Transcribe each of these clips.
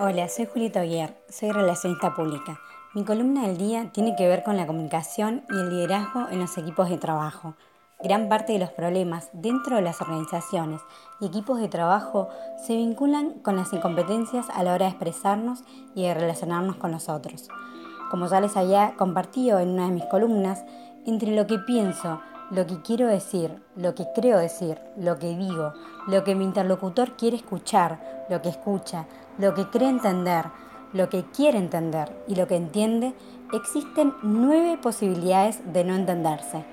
Hola, soy Julieta Oguier, soy relacionista pública. Mi columna del día tiene que ver con la comunicación y el liderazgo en los equipos de trabajo. Gran parte de los problemas dentro de las organizaciones y equipos de trabajo se vinculan con las incompetencias a la hora de expresarnos y de relacionarnos con los otros. Como ya les había compartido en una de mis columnas, entre lo que pienso, lo que quiero decir, lo que creo decir, lo que digo, lo que mi interlocutor quiere escuchar, lo que escucha, lo que cree entender, lo que quiere entender y lo que entiende, existen nueve posibilidades de no entenderse.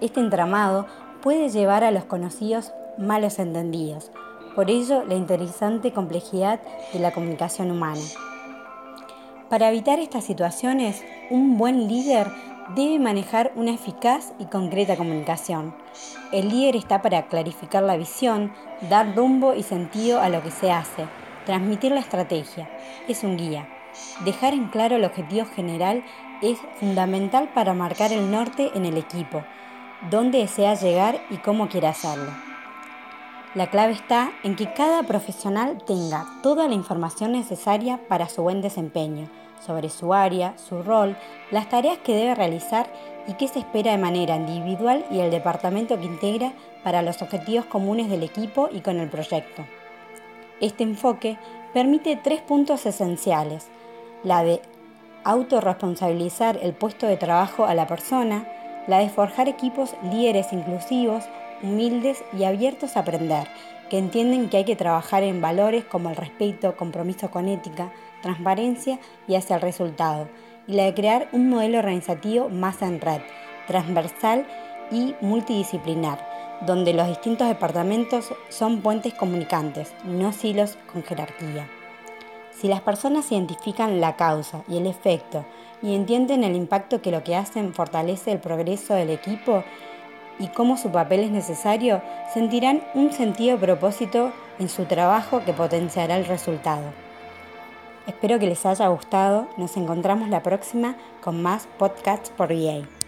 Este entramado puede llevar a los conocidos malos entendidos, por ello la interesante complejidad de la comunicación humana. Para evitar estas situaciones, un buen líder debe manejar una eficaz y concreta comunicación. El líder está para clarificar la visión, dar rumbo y sentido a lo que se hace, transmitir la estrategia. Es un guía. Dejar en claro el objetivo general es fundamental para marcar el norte en el equipo, dónde desea llegar y cómo quiere hacerlo. La clave está en que cada profesional tenga toda la información necesaria para su buen desempeño sobre su área, su rol, las tareas que debe realizar y qué se espera de manera individual y el departamento que integra para los objetivos comunes del equipo y con el proyecto. Este enfoque permite tres puntos esenciales, la de autorresponsabilizar el puesto de trabajo a la persona, la de forjar equipos líderes inclusivos, humildes y abiertos a aprender, que entienden que hay que trabajar en valores como el respeto, compromiso con ética, transparencia y hacia el resultado, y la de crear un modelo organizativo más en red, transversal y multidisciplinar, donde los distintos departamentos son puentes comunicantes, no silos con jerarquía. Si las personas identifican la causa y el efecto y entienden el impacto que lo que hacen fortalece el progreso del equipo y cómo su papel es necesario, sentirán un sentido propósito en su trabajo que potenciará el resultado. Espero que les haya gustado. Nos encontramos la próxima con más podcasts por VA.